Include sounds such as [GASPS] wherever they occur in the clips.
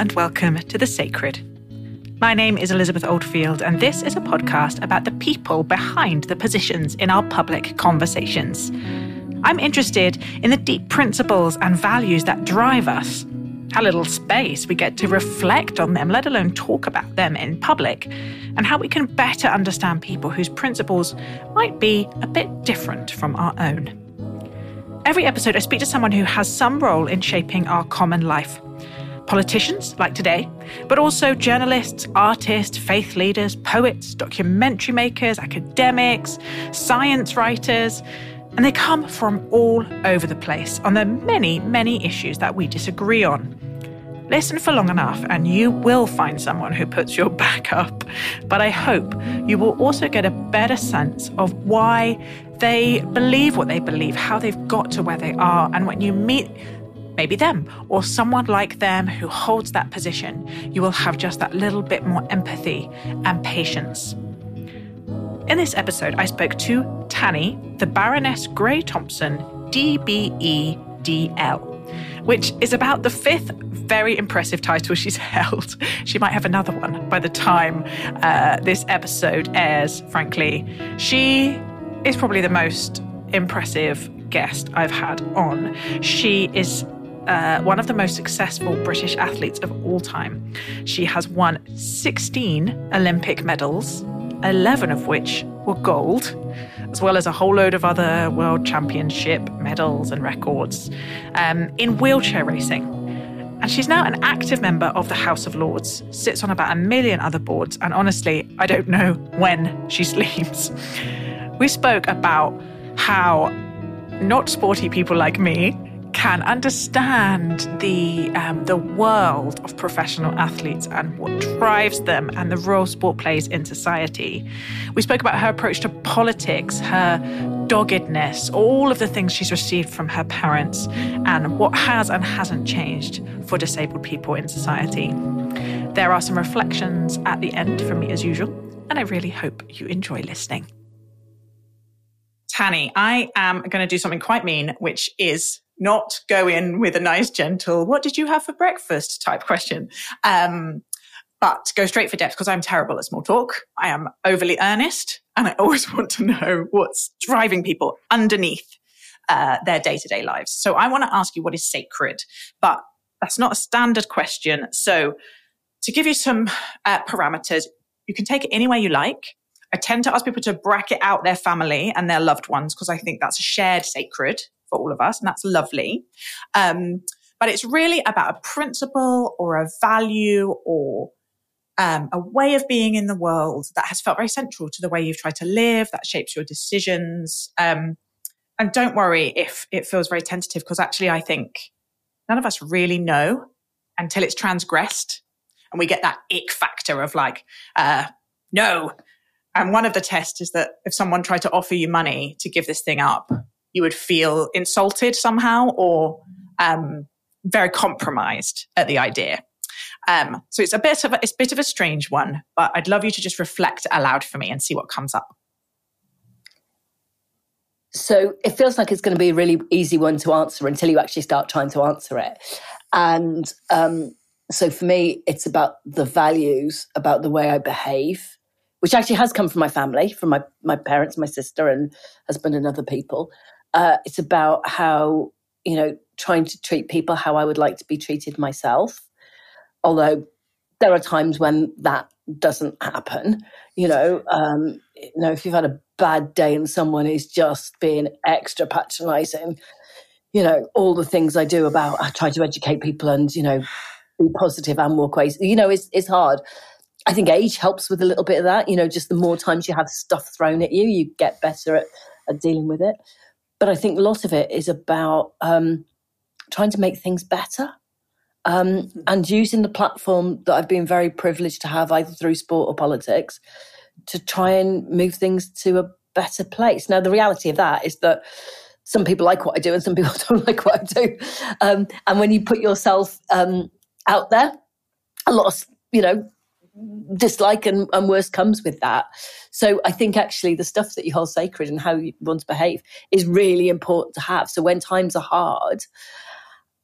and welcome to The Sacred. My name is Elizabeth Oldfield, and this is a podcast about the people behind the positions in our public conversations. I'm interested in the deep principles and values that drive us, how little space we get to reflect on them, let alone talk about them in public, and how we can better understand people whose principles might be a bit different from our own. Every episode, I speak to someone who has some role in shaping our common life. Politicians, like today, but also journalists, artists, faith leaders, poets, documentary makers, academics, science writers, and they come from all over the place on the many, many issues that we disagree on. Listen for long enough and you will find someone who puts your [LAUGHS] back up. But I hope you will also get a better sense of why they believe what they believe, how they've got to where they are. And when you meet maybe them or someone like them who holds that position, you will have just that little bit more empathy and patience. In this episode, I spoke to Tanni, the Baroness Grey Thompson, DBEDL which is about the fifth very impressive title she's [LAUGHS] held. She might have another one by the time uh, this episode airs, frankly. She is probably the most impressive guest I've had on. She is uh, one of the most successful British athletes of all time. She has won 16 Olympic medals, 11 of which were gold, as well as a whole load of other world championship medals and records um, in wheelchair racing. And she's now an active member of the House of Lords, sits on about a million other boards, and honestly, I don't know when she [LAUGHS] sleeps. We spoke about how not sporty people like me can understand the um, the world of professional athletes and what drives them and the role sport plays in society. We spoke about her approach to politics, her doggedness, all of the things she's received from her parents, and what has and hasn't changed for disabled people in society. There are some reflections at the end from me as usual, and I really hope you enjoy listening. Tanni, I am going to do something quite mean, which is not go in with a nice, gentle, what did you have for breakfast type question. Um, but go straight for depth because I'm terrible at small talk. I am overly earnest and I always [LAUGHS] want to know what's driving people underneath uh, their day to day lives. So I want to ask you what is sacred, but that's not a standard question. So to give you some uh, parameters, you can take it any way you like. I tend to ask people to bracket out their family and their loved ones because I think that's a shared sacred for all of us, and that's lovely. Um, but it's really about a principle or a value or um, a way of being in the world that has felt very central to the way you've tried to live, that shapes your decisions. Um, and don't worry if it feels very tentative, because actually, I think none of us really know until it's transgressed and we get that ick factor of like, uh, no. And one of the tests is that if someone tried to offer you money to give this thing up, you would feel insulted somehow or um, very compromised at the idea. Um, so it's a bit of a, it's a bit of a strange one, but I'd love you to just reflect aloud for me and see what comes up. So it feels like it's going to be a really easy one to answer until you actually start trying to answer it. And um, so for me, it's about the values, about the way I behave, which actually has come from my family, from my, my parents, my sister, and husband, and other people. Uh, it's about how, you know, trying to treat people how I would like to be treated myself. Although there are times when that doesn't happen, you know, um, you know, if you've had a bad day and someone is just being extra patronizing, you know, all the things I do about, I try to educate people and, you know, be positive and walk away. You know, it's, it's hard. I think age helps with a little bit of that. You know, just the more times you have stuff thrown at you, you get better at, at dealing with it. But I think a lot of it is about um, trying to make things better um, mm-hmm. and using the platform that I've been very privileged to have, either through sport or politics, to try and move things to a better place. Now, the reality of that is that some people like what I do and some people [LAUGHS] don't like what I do. Um, and when you put yourself um, out there, a lot of, you know, dislike and, and worse comes with that. So I think actually the stuff that you hold sacred and how you want to behave is really important to have. So when times are hard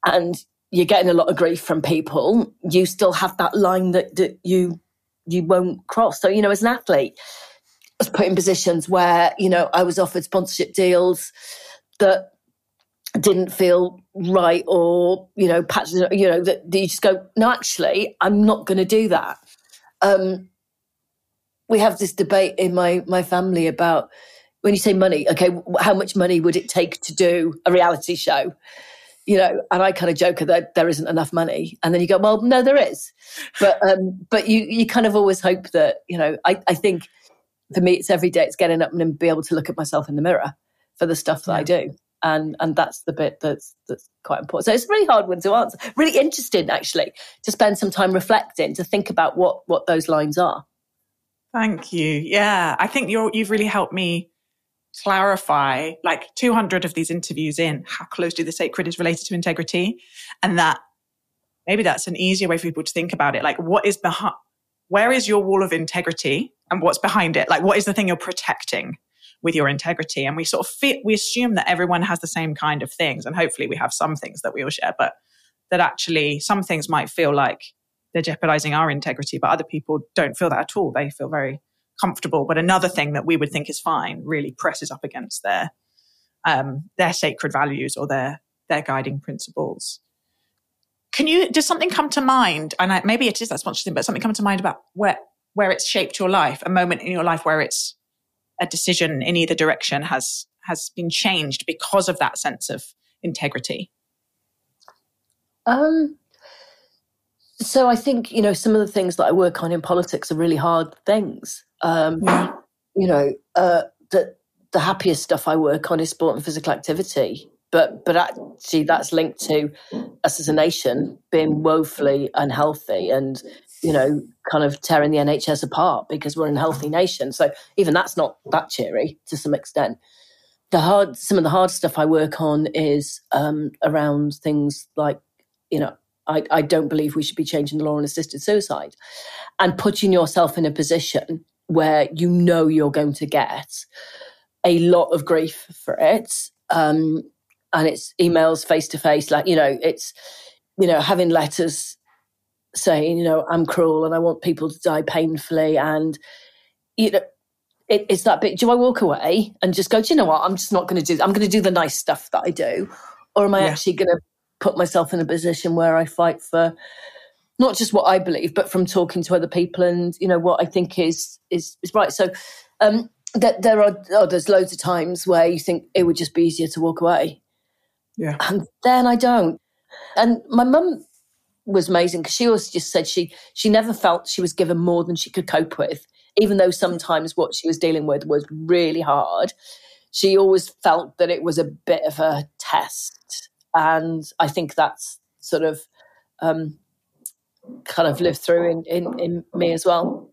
and you're getting a lot of grief from people, you still have that line that, that you you won't cross. So, you know, as an athlete, I was put in positions where, you know, I was offered sponsorship deals that didn't feel right or, you know, patch, you know, that, that you just go, no, actually, I'm not going to do that. Um, we have this debate in my my family about when you say money, okay, how much money would it take to do a reality show? you know, and I kind of joke that there isn't enough money. And then you go, well, no, there is. But, um, but you, you kind of always hope that, you know, I, I think for me, it's every day it's getting up and be able to look at myself in the mirror for the stuff that yeah. I do. And, and that's the bit that's, that's quite important. So it's a really hard one to answer. Really interesting, actually, to spend some time reflecting, to think about what, what those lines are. Thank you. Yeah. I think you're, you've really helped me clarify like 200 of these interviews in how closely the sacred is related to integrity and that maybe that's an easier way for people to think about it like what is behind where is your wall of integrity and what's behind it like what is the thing you're protecting with your integrity and we sort of fit we assume that everyone has the same kind of things and hopefully we have some things that we all share but that actually some things might feel like they're jeopardizing our integrity but other people don't feel that at all they feel very comfortable, but another thing that we would think is fine really presses up against their um, their sacred values or their their guiding principles. Can you does something come to mind? And I, maybe it is that sponsorship, but something come to mind about where where it's shaped your life, a moment in your life where it's a decision in either direction has has been changed because of that sense of integrity. Um, so I think you know some of the things that I work on in politics are really hard things. Um, yeah. You know, uh, the the happiest stuff I work on is sport and physical activity, but but actually that's linked to us as a nation being woefully unhealthy and you know kind of tearing the NHS apart because we're an healthy nation. So even that's not that cheery to some extent. The hard some of the hard stuff I work on is um, around things like you know I, I don't believe we should be changing the law on assisted suicide and putting yourself in a position where you know you're going to get a lot of grief for it. Um, and it's emails face to face, like, you know, it's, you know, having letters saying, you know, I'm cruel and I want people to die painfully. And, you know, it, it's that bit. Do I walk away and just go, do you know what? I'm just not going to do, I'm going to do the nice stuff that I do. Or am I yeah. actually going to put myself in a position where I fight for not just what I believe, but from talking to other people and you know what I think is is is right. So um, that there are oh, there's loads of times where you think it would just be easier to walk away, yeah, and then I don't. And my mum was amazing because she always just said she she never felt she was given more than she could cope with, even though sometimes what she was dealing with was really hard. She always felt that it was a bit of a test, and I think that's sort of um, kind of lived through in, in, in me as well.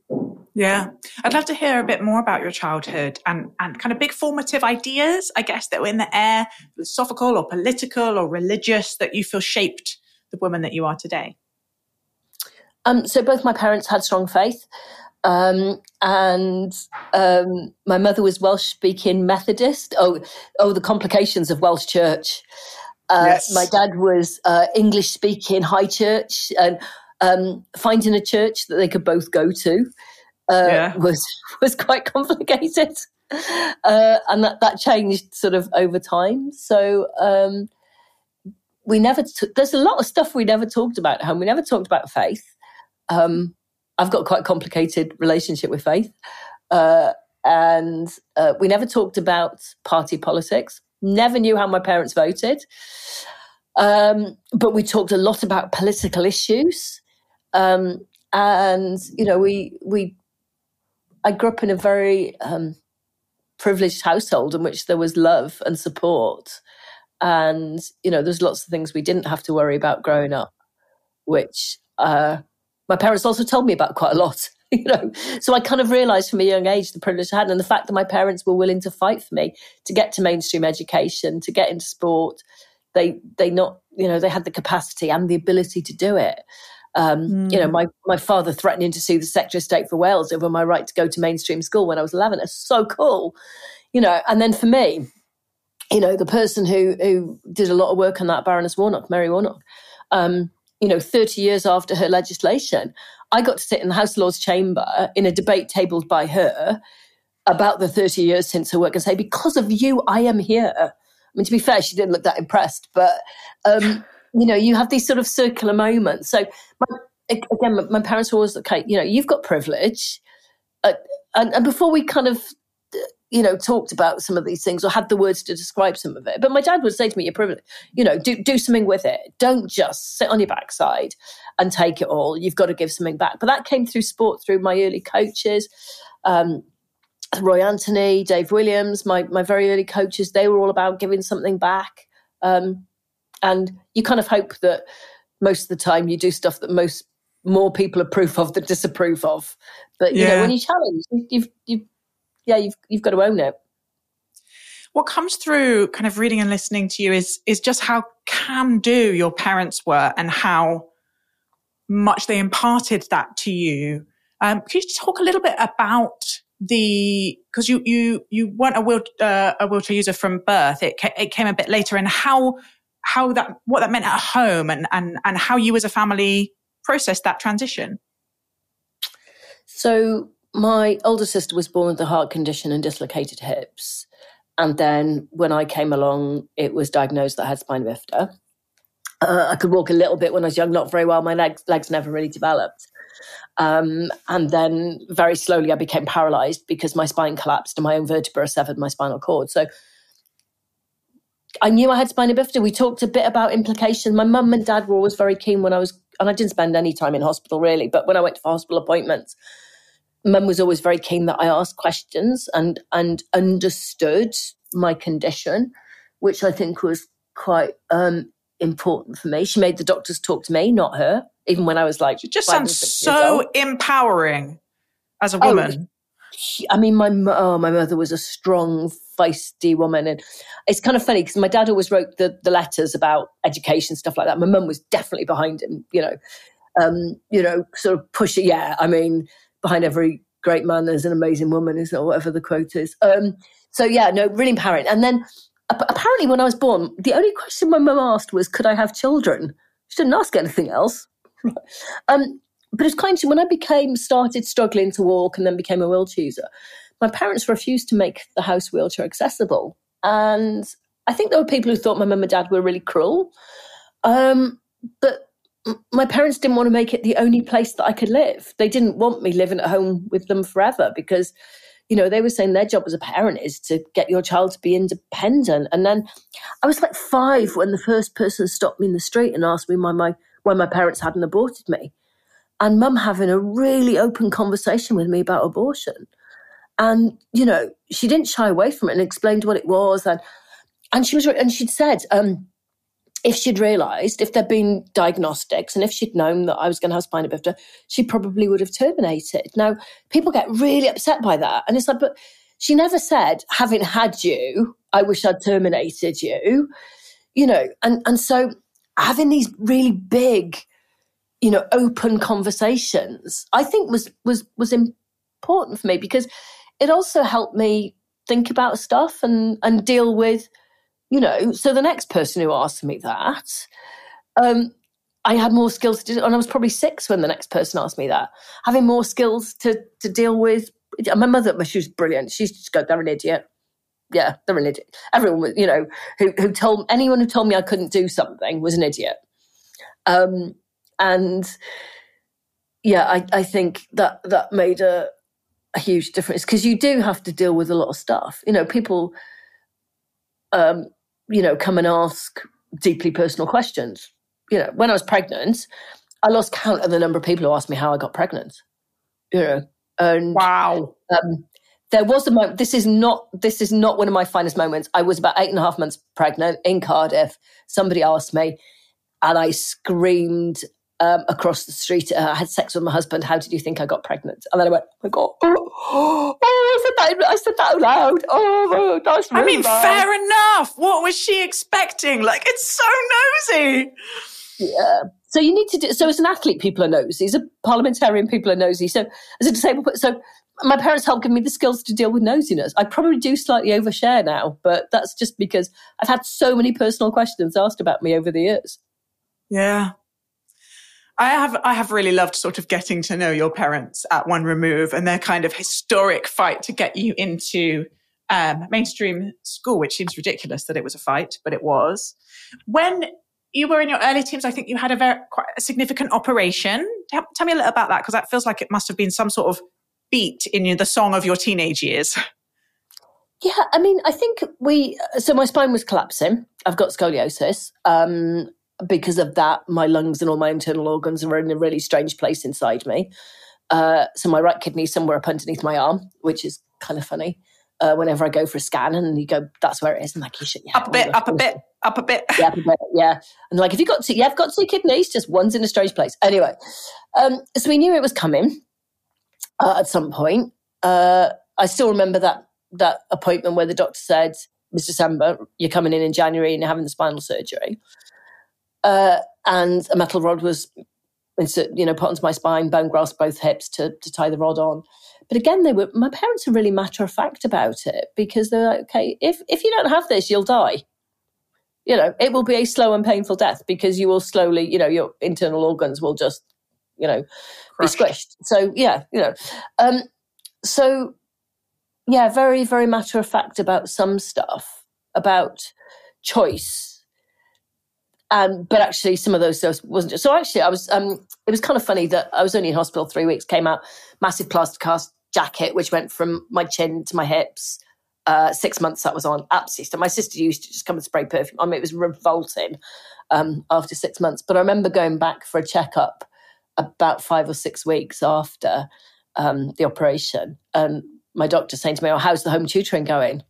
Yeah. I'd love to hear a bit more about your childhood and, and kind of big formative ideas, I guess, that were in the air, philosophical or political or religious, that you feel shaped the woman that you are today. Um, so both my parents had strong faith. Um, and um, my mother was Welsh speaking Methodist. Oh, oh, the complications of Welsh church. Uh, yes. My dad was uh, English speaking high church, and um, finding a church that they could both go to uh, yeah. was [LAUGHS] was quite complicated, [LAUGHS] uh, and that that changed sort of over time. So um, we never. T- there's a lot of stuff we never talked about at home. We never talked about faith. Um, I've got quite a complicated relationship with faith, uh, and uh, we never talked about party politics. Never knew how my parents voted. Um, but we talked a lot about political issues. Um, and you know, we we I grew up in a very um, privileged household in which there was love and support, and you know, there's lots of things we didn't have to worry about growing up, which uh, my parents also told me about quite a lot. [LAUGHS] You know, so I kind of realised from a young age the privilege I had, and the fact that my parents were willing to fight for me to get to mainstream education, to get into sport. They they not you know they had the capacity and the ability to do it. Um, mm. You know, hmm. my, my father threatening to sue the Secretary of State for Wales over my right to go to mainstream school when I was 11. It's so cool. You know, and then for me, you know, the person who, who did a lot of work on that, Baroness Warnock, Mary Warnock, um, you know, 30 years after her legislation, I got to sit in the House of Lords chamber in a debate tabled by her about the 30 years since her work and say, because of you, I am here. I mean, to be fair, she didn't look that impressed, but, um, you know, you have these sort of circular moments. So, my, again, my parents were always, okay, you know, you've got privilege. Uh, and, and before we kind of you know, talked about some of these things or had the words to describe some of it. But my dad would say to me, "You're privileged. You know, do do something with it. Don't just sit on your backside and take it all. You've got to give something back." But that came through sport, through my early coaches. Um, Roy Anthony, Dave Williams, my my very early coaches, they were all about giving something back. Um, and you kind of hope that most of the time you do stuff that most more people approve of than disapprove of. But you yeah. know, when you challenge, you've you've yeah, you've you've got to own it. What comes through kind of reading and listening to you is is just how can do your parents were and how much they imparted that to you. Um, can you talk a little bit about the because you you you weren't a, wheel, uh, a wheelchair user from birth. It ca- it came a bit later, and how how that what that meant at home, and and and how you as a family processed that transition. So my older sister was born with a heart condition and dislocated hips. And then when I came along, it was diagnosed that I had spina bifida. Uh, I could walk a little bit when I was young, not very well. My legs, legs never really developed. Um, and then very slowly I became paralyzed because my spine collapsed and my own vertebra severed my spinal cord. So I knew I had spina bifida. We talked a bit about implications. My mum and dad were always very keen when I was, and I didn't spend any time in hospital really, but when I went for hospital appointments, mum was always very keen that I asked questions and and understood my condition, which I think was quite um, important for me. She made the doctors talk to me, not her, even when I was like. It just sounds so empowering as a woman. Oh, I mean, my oh, my mother was a strong, feisty woman, and it's kind of funny because my dad always wrote the the letters about education stuff like that. My mum was definitely behind him, you know, um, you know, sort of pushing. Yeah, I mean, behind every great man there's an amazing woman, isn't it? Whatever the quote is. Um, so yeah, no, really empowering. And then apparently when I was born, the only question my mum asked was, could I have children? She didn't ask anything else. [LAUGHS] um, but it's kind of when I became started struggling to walk and then became a wheelchair user, my parents refused to make the house wheelchair accessible. And I think there were people who thought my mum and dad were really cruel. Um, but my parents didn't want to make it the only place that I could live. They didn't want me living at home with them forever because, you know, they were saying their job as a parent is to get your child to be independent. And then I was like five when the first person stopped me in the street and asked me why my why my parents hadn't aborted me. And mum having a really open conversation with me about abortion. And, you know, she didn't shy away from it and explained what it was. And and she was and she'd said, um, if she'd realised, if there'd been diagnostics, and if she'd known that I was going to have spina bifida, she probably would have terminated. Now, people get really upset by that. And it's like, but she never said, having had you, I wish I'd terminated you, you know. And, and so having these really big, you know, open conversations, I think was, was, was important for me because it also helped me think about stuff and, and deal with – you know, so the next person who asked me that, um, I had more skills to, do, and I was probably six when the next person asked me that, having more skills to to deal with. My mother, she was brilliant. She's just go, they're an idiot. Yeah, they're an idiot. Everyone, you know, who who told anyone who told me I couldn't do something was an idiot. Um, and yeah, I, I think that that made a, a huge difference because you do have to deal with a lot of stuff. You know, people um, you know, come and ask deeply personal questions. You know, when I was pregnant, I lost count of the number of people who asked me how I got pregnant. You know, and wow. Um, there was a moment. This is not. This is not one of my finest moments. I was about eight and a half months pregnant in Cardiff. Somebody asked me, and I screamed um, across the street. Uh, I had sex with my husband. How did you think I got pregnant? And then I went, oh my God, oh, [GASPS] oh I said that, I said that out loud. Oh, that's really I mean, bad. fair enough. What was she expecting? Like, it's so nosy. Yeah. So you need to do, so as an athlete, people are nosy. As a parliamentarian, people are nosy. So as a disabled, person, so my parents helped give me the skills to deal with nosiness. I probably do slightly overshare now, but that's just because I've had so many personal questions asked about me over the years. Yeah. I have I have really loved sort of getting to know your parents at one remove and their kind of historic fight to get you into um, mainstream school, which seems ridiculous that it was a fight, but it was. When you were in your early teens, I think you had a very quite a significant operation. Tell, tell me a little about that because that feels like it must have been some sort of beat in the song of your teenage years. [LAUGHS] Yeah, I mean, I think we. So my spine was collapsing. I've got scoliosis. Um, because of that, my lungs and all my internal organs are in a really strange place inside me. Uh, so my right kidney somewhere up underneath my arm, which is kind of funny. Uh, whenever I go for a scan, and you go, "That's where it is," and like, "You should yeah, up a bit, up a bit, up a bit, yeah, up a bit, yeah." And like, if you got two, yeah, I've got two kidneys, just one's in a strange place. Anyway, um, so we knew it was coming uh, at some point. Uh, I still remember that that appointment where the doctor said, "It's December. You're coming in in January and you're having the spinal surgery." Uh, and a metal rod was, you know, put onto my spine, bone grafts both hips to, to tie the rod on. But again, they were my parents are really matter of fact about it because they're like, okay, if if you don't have this, you'll die. You know, it will be a slow and painful death because you will slowly, you know, your internal organs will just, you know, Crushed. be squished. So yeah, you know, um, so yeah, very very matter of fact about some stuff about choice um, but actually, some of those stuff wasn't. Just, so actually, I was. Um, it was kind of funny that I was only in hospital three weeks. Came out massive plaster cast jacket, which went from my chin to my hips. Uh, six months that was on, absolutely. My sister used to just come and spray perfume. I mean, it was revolting um, after six months. But I remember going back for a checkup about five or six weeks after um, the operation, and my doctor saying to me, "Oh, how's the home tutoring going?"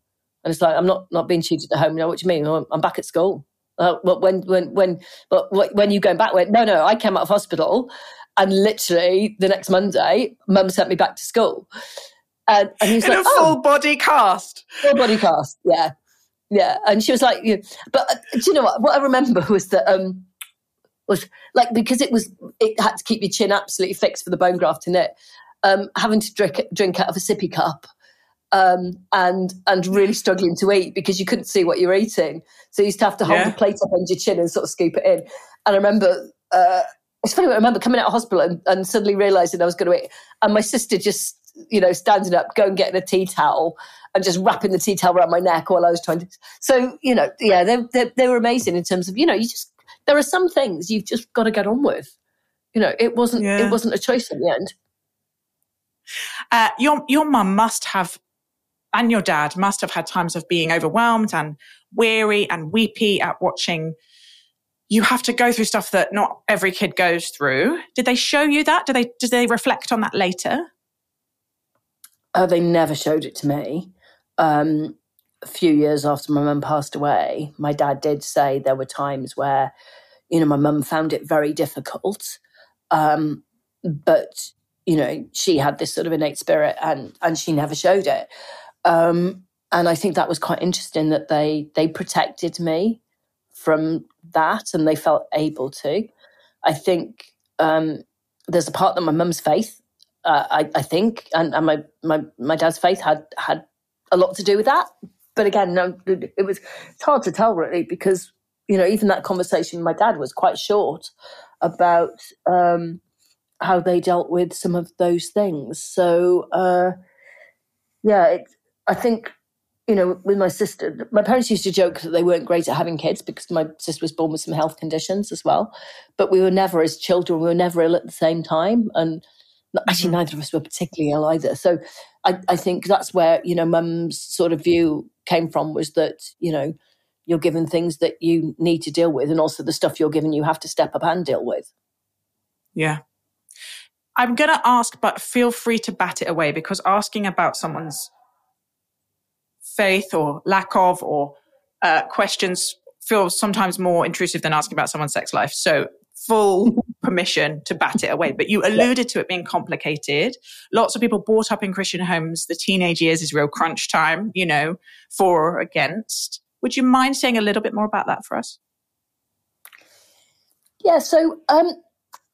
And it's like, "I'm not not being tutored at home. You know what do you mean? I'm back at school." Uh, when when when but when you going back? When no no, I came out of hospital, and literally the next Monday, Mum sent me back to school, and, and he was In like, a full oh, body cast, full body cast, yeah, yeah. And she was like, yeah. but uh, do you know what? What I remember [LAUGHS] was that um was like because it was it had to keep your chin absolutely fixed for the bone graft in it. Um, having to drink drink out of a sippy cup um, and and really struggling to eat because you couldn't see what you were eating. So you used to have to hold yeah. the plate up under your chin and sort of scoop it in. And I remember, uh, it's funny, I remember coming out of hospital and, and suddenly realizing I was going to eat. And my sister just, you know, standing up, going getting a tea towel and just wrapping the tea towel around my neck while I was trying to. So, you know, yeah, they, they, they were amazing in terms of, you know, you just, there are some things you've just got to get on with. You know, it wasn't, yeah. it wasn't a choice in the end. Uh, your your mum must have and your dad must have had times of being overwhelmed and weary and weepy at watching you have to go through stuff that not every kid goes through. Did they show you that? Did they did they reflect on that later? Oh, they never showed it to me. Um, a few years after my mum passed away, my dad did say there were times where, you know, my mum found it very difficult. Um, but you know, she had this sort of innate spirit, and and she never showed it. Um, and I think that was quite interesting that they they protected me from that, and they felt able to. I think um, there's a part that my mum's faith, uh, I, I, think, and, and, my, my my dad's faith had had a lot to do with that. But again, no, it was it's hard to tell really because you know even that conversation with my dad was quite short about um, how they dealt with some of those things. So uh, yeah, it, I think, you know, with my sister, my parents used to joke that they weren't great at having kids because my sister was born with some health conditions as well. But we were never, as children, we were never ill at the same time. And actually, mm-hmm. neither of us were particularly ill either. So I, I think that's where, you know, mum's sort of view came from was that, you know, you're given things that you need to deal with. And also the stuff you're given, you have to step up and deal with. Yeah. I'm going to ask, but feel free to bat it away because asking about someone's faith or lack of or uh, questions feel sometimes more intrusive than asking about someone's sex life. So full [LAUGHS] permission to bat it away. But you alluded to it being complicated. Lots of people brought up in Christian homes. The teenage years is real crunch time, you know, for or against. Would you mind saying a little bit more about that for us? Yeah, so um,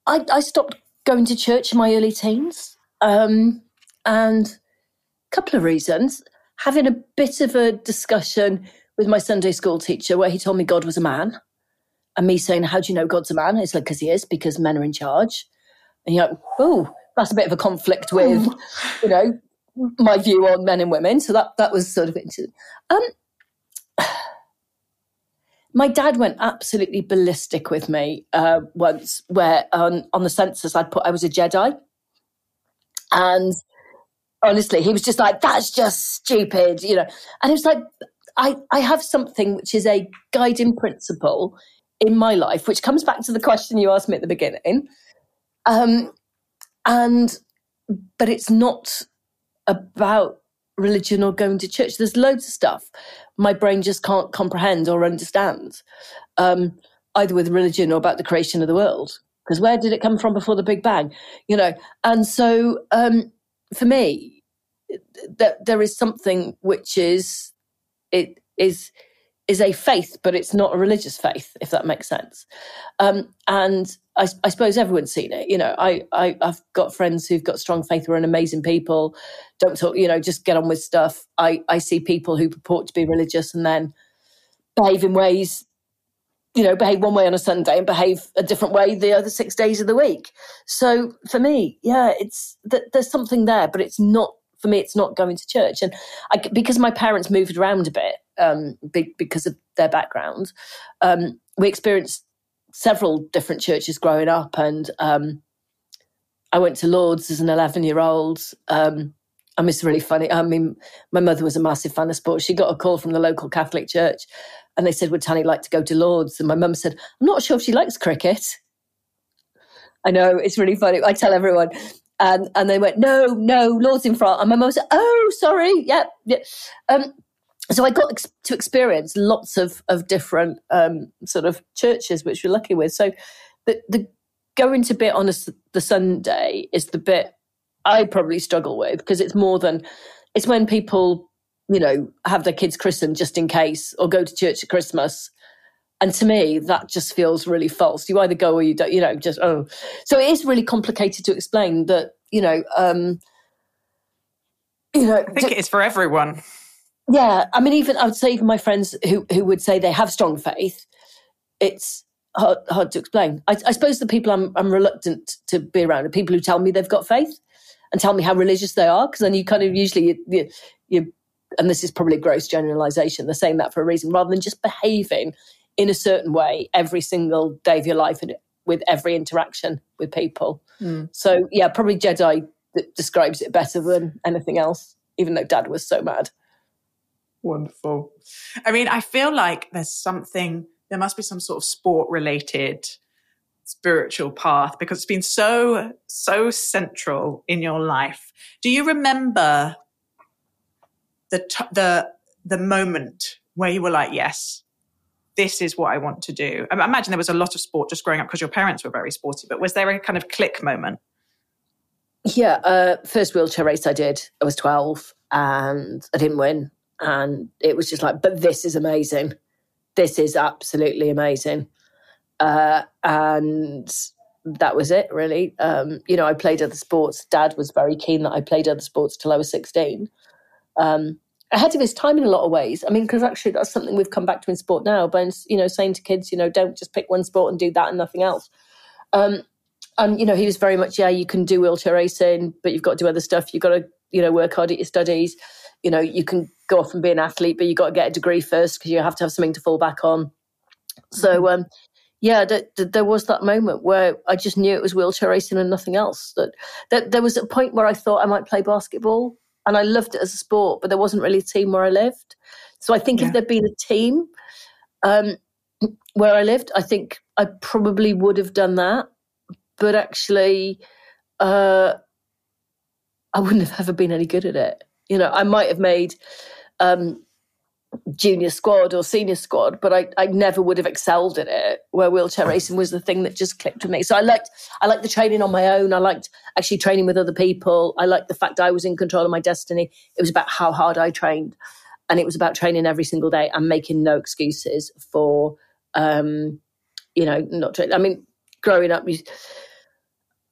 I, I, stopped going to church in my early teens. Um, and a couple of reasons having a bit of a discussion with my Sunday school teacher where he told me God was a man. and me saying, How do you know God's a man? It's like, Because he is, because men are in charge. And you're like, Oh, that's a bit of a conflict with, you know, my view on men and women. So that, that was sort of interesting. Um, [SIGHS] my dad went absolutely ballistic with me uh, once, where on, on the census I'd put I was a Jedi. And honestly, he was just like, that's just stupid, you know. And it was like, I, I have something which is a guiding principle in my life, which comes back to the question you asked me at the beginning. Um, and, but it's not about religion or going to church. There's loads of stuff my brain just can't comprehend or understand, um, either with religion or about the creation of the world. Because where did it come from before the Big Bang? You know, and so um, for me, that there is something which is it is is a faith, but it's not a religious faith, if that makes sense. Um, and I, I, suppose everyone's seen it. You know, I, I have got friends who've got strong faith who are amazing people. Don't talk, you know, just get on with stuff. I I see people who purport to be religious and then behave in ways you know, behave one way on a Sunday and behave a different way the other six days of the week. So for me, yeah, it's that there's something there, but it's not for me. It's not going to church, and I, because my parents moved around a bit um, because of their background, um, we experienced several different churches growing up, and um, I went to Lourdes as an 11 year old. Um, I mean, it's really funny. I mean, my mother was a massive fan of sports. She got a call from the local Catholic church and they said, Would Tanni like to go to Lourdes? And my mum said, I'm not sure if she likes cricket. I know, it's really funny. I tell everyone. And, and they went, No, no, Lourdes in France. And my mum said, Oh, sorry. Yeah. yeah. Um, so I got ex- to experience lots of, of different um, sort of churches, which we're lucky with. So the, the going to bit on a, the Sunday is the bit I probably struggle with because it's more than, it's when people you know, have their kids christened just in case or go to church at Christmas. And to me, that just feels really false. You either go or you don't, you know, just, oh. So it is really complicated to explain that, you know, um, you know, I think it is for everyone. Yeah. I mean, even I would say, even my friends who, who would say they have strong faith, it's hard, hard to explain. I, I suppose the people I'm, I'm reluctant to be around are people who tell me they've got faith and tell me how religious they are. Because then you kind of usually, you, you, you and this is probably a gross generalization, they're saying that for a reason, rather than just behaving in a certain way every single day of your life and with every interaction with people. Mm. So, yeah, probably Jedi that describes it better than anything else, even though dad was so mad. Wonderful. I mean, I feel like there's something, there must be some sort of sport related spiritual path because it's been so, so central in your life. Do you remember the t- the the moment where you were like, yes, this is what I want to do? I imagine there was a lot of sport just growing up because your parents were very sporty, but was there a kind of click moment? Yeah, uh, first wheelchair race I did, I was 12 and I didn't win. And it was just like, but this is amazing. This is absolutely amazing. Uh, and that was it, really. Um, you know, I played other sports. Dad was very keen that I played other sports till I was 16 um, ahead of his time in a lot of ways. I mean, because actually that's something we've come back to in sport now. But you know, saying to kids, you know, don't just pick one sport and do that and nothing else. Um, and you know, he was very much, yeah, you can do wheelchair racing, but you've got to do other stuff. You've got to, you know, work hard at your studies. You know, you can go off and be an athlete, but you've got to get a degree first because you have to have something to fall back on. So, mm-hmm. um, yeah, th- th- there was that moment where I just knew it was wheelchair racing and nothing else. That, that there was a point where I thought I might play basketball, and I loved it as a sport, but there wasn't really a team where I lived. So I think yeah. if there'd been a team um, where I lived, I think I probably would have done that. But actually, uh, I wouldn't have ever been any good at it. You know, I might have made um, junior squad or senior squad, but I, I never would have excelled at it. Where wheelchair racing was the thing that just clicked with me. So I liked I liked the training on my own. I liked actually training with other people. I liked the fact I was in control of my destiny. It was about how hard I trained, and it was about training every single day and making no excuses for, um, you know, not. Tra- I mean, growing up, you,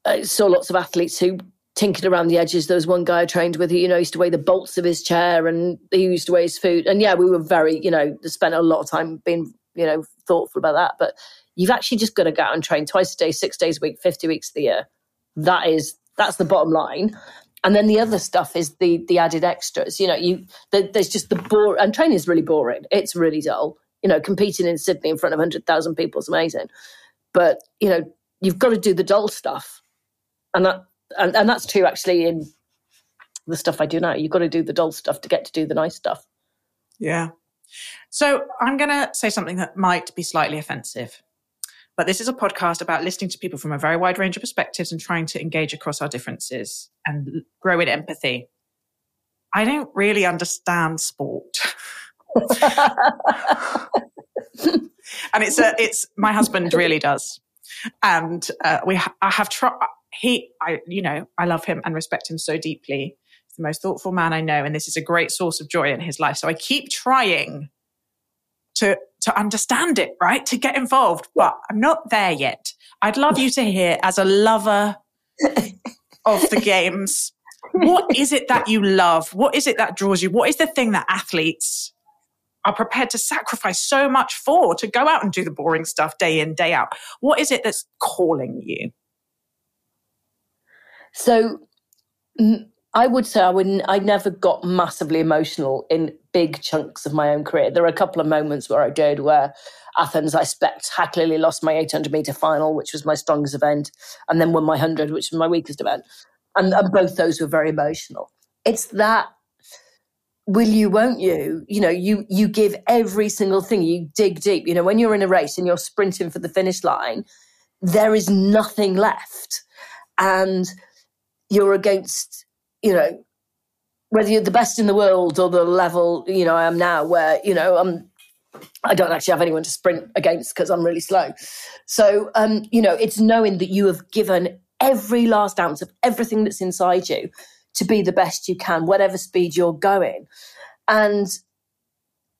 I saw lots of athletes who tinkered around the edges. There was one guy I trained with who, you know, used to weigh the bolts of his chair and he used to weigh his food. And yeah, we were very, you know, spent a lot of time being, you know, thoughtful about that. But You've actually just got to go out and train twice a day, six days a week, 50 weeks of the year. That is, that's the bottom line. And then the other stuff is the the added extras. You know, you the, there's just the bore and training is really boring. It's really dull. You know, competing in Sydney in front of hundred thousand people is amazing, but you know, you've got to do the dull stuff, and that and, and that's true actually in the stuff I do now. You've got to do the dull stuff to get to do the nice stuff. Yeah. So I'm going to say something that might be slightly offensive. But this is a podcast about listening to people from a very wide range of perspectives and trying to engage across our differences and grow in empathy. I don't really understand sport. [LAUGHS] and it's a, it's my husband really does. And uh, we ha- I have tried he I you know, I love him and respect him so deeply. He's the most thoughtful man I know and this is a great source of joy in his life. So I keep trying to to understand it, right? To get involved, but I'm not there yet. I'd love you to hear as a lover of the games. What is it that you love? What is it that draws you? What is the thing that athletes are prepared to sacrifice so much for to go out and do the boring stuff day in, day out? What is it that's calling you? So, I would say I would I never got massively emotional in big chunks of my own career. There are a couple of moments where I did where Athens I spectacularly lost my 800 meter final, which was my strongest event, and then won my 100, which was my weakest event. And, and both those were very emotional. It's that will you won't you you know you you give every single thing you dig deep you know when you're in a race and you're sprinting for the finish line there is nothing left and you're against you know, whether you're the best in the world or the level, you know, I am now, where, you know, I'm, I don't actually have anyone to sprint against because I'm really slow. So, um, you know, it's knowing that you have given every last ounce of everything that's inside you to be the best you can, whatever speed you're going. And,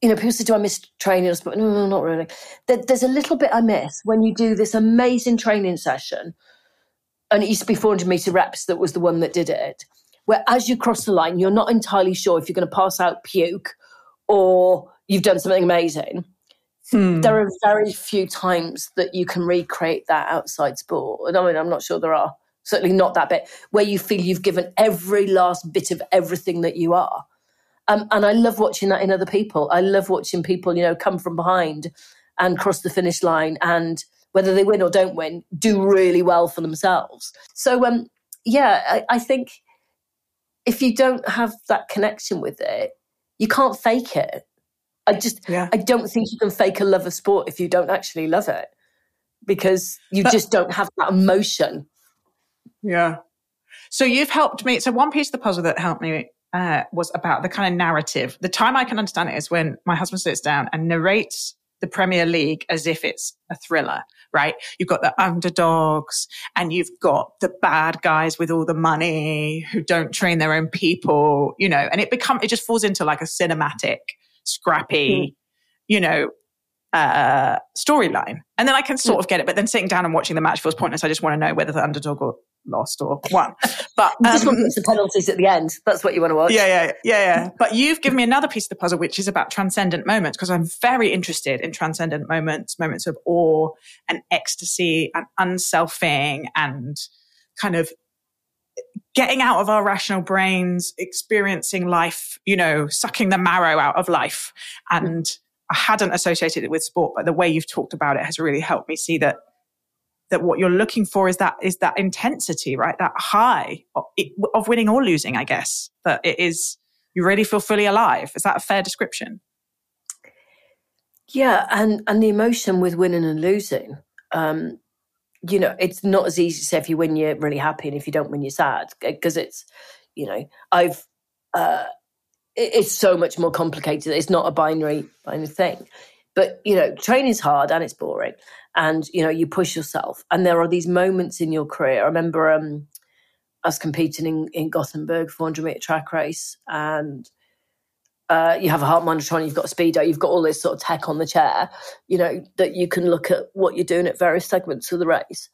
you know, people say, do I miss training? No, no, not really. there's a little bit I miss when you do this amazing training session. And it used to be 400 meter reps that was the one that did it where as you cross the line, you're not entirely sure if you're going to pass out puke or you've done something amazing. Hmm. There are very few times that you can recreate that outside sport. I mean, I'm not sure there are. Certainly not that bit where you feel you've given every last bit of everything that you are. Um, and I love watching that in other people. I love watching people, you know, come from behind and cross the finish line and whether they win or don't win, do really well for themselves. So, um, yeah, I, I think if you don't have that connection with it, you can't fake it. I just, yeah. I don't think you can fake a love of sport if you don't actually love it because you but, just don't have that emotion. Yeah. So you've helped me. So one piece of the puzzle that helped me uh, was about the kind of narrative. The time I can understand it is when my husband sits down and narrates the Premier League as if it's a thriller right? You've got the underdogs and you've got the bad guys with all the money who don't train their own people, you know, and it become, it just falls into like a cinematic, scrappy, mm. you know, uh, storyline. And then I can sort mm. of get it, but then sitting down and watching the match feels pointless. I just want to know whether the underdog or lost or won. But um, just want the penalties at the end. That's what you want to watch. Yeah, yeah, yeah, yeah. But you've given me another piece of the puzzle, which is about transcendent moments, because I'm very interested in transcendent moments, moments of awe and ecstasy and unselfing and kind of getting out of our rational brains, experiencing life, you know, sucking the marrow out of life. And I hadn't associated it with sport, but the way you've talked about it has really helped me see that that what you're looking for is that is that intensity, right? That high of, of winning or losing, I guess. That it is you really feel fully alive. Is that a fair description? Yeah, and and the emotion with winning and losing. Um, you know, it's not as easy to say if you win, you're really happy, and if you don't win, you're sad. Because it's, you know, I've, uh, it's so much more complicated. It's not a binary binary thing. But you know, training's hard and it's boring, and you know you push yourself. And there are these moments in your career. I remember um us competing in, in gothenburg 400 meter track race. And uh, you have a heart monitor on, you've got a speedo, you've got all this sort of tech on the chair, you know, that you can look at what you're doing at various segments of the race.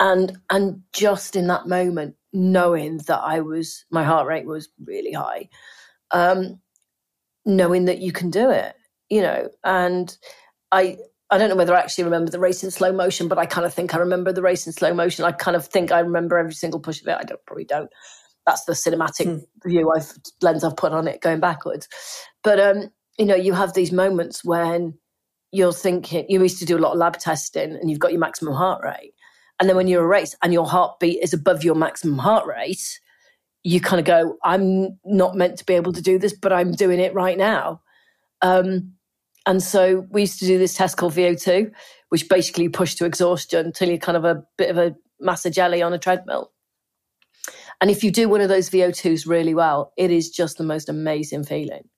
And and just in that moment, knowing that I was my heart rate was really high, um, knowing that you can do it, you know, and I I don't know whether I actually remember the race in slow motion, but I kind of think I remember the race in slow motion. I kind of think I remember every single push of it. I don't probably don't. That's the cinematic hmm. view I've lens I've put on it going backwards. But um, you know, you have these moments when you're thinking you used to do a lot of lab testing and you've got your maximum heart rate. And then when you're a race and your heartbeat is above your maximum heart rate, you kind of go, I'm not meant to be able to do this, but I'm doing it right now. Um, and so we used to do this test called VO2, which basically pushed to exhaustion until you're kind of a bit of a mass of jelly on a treadmill. And if you do one of those VO2s really well, it is just the most amazing feeling.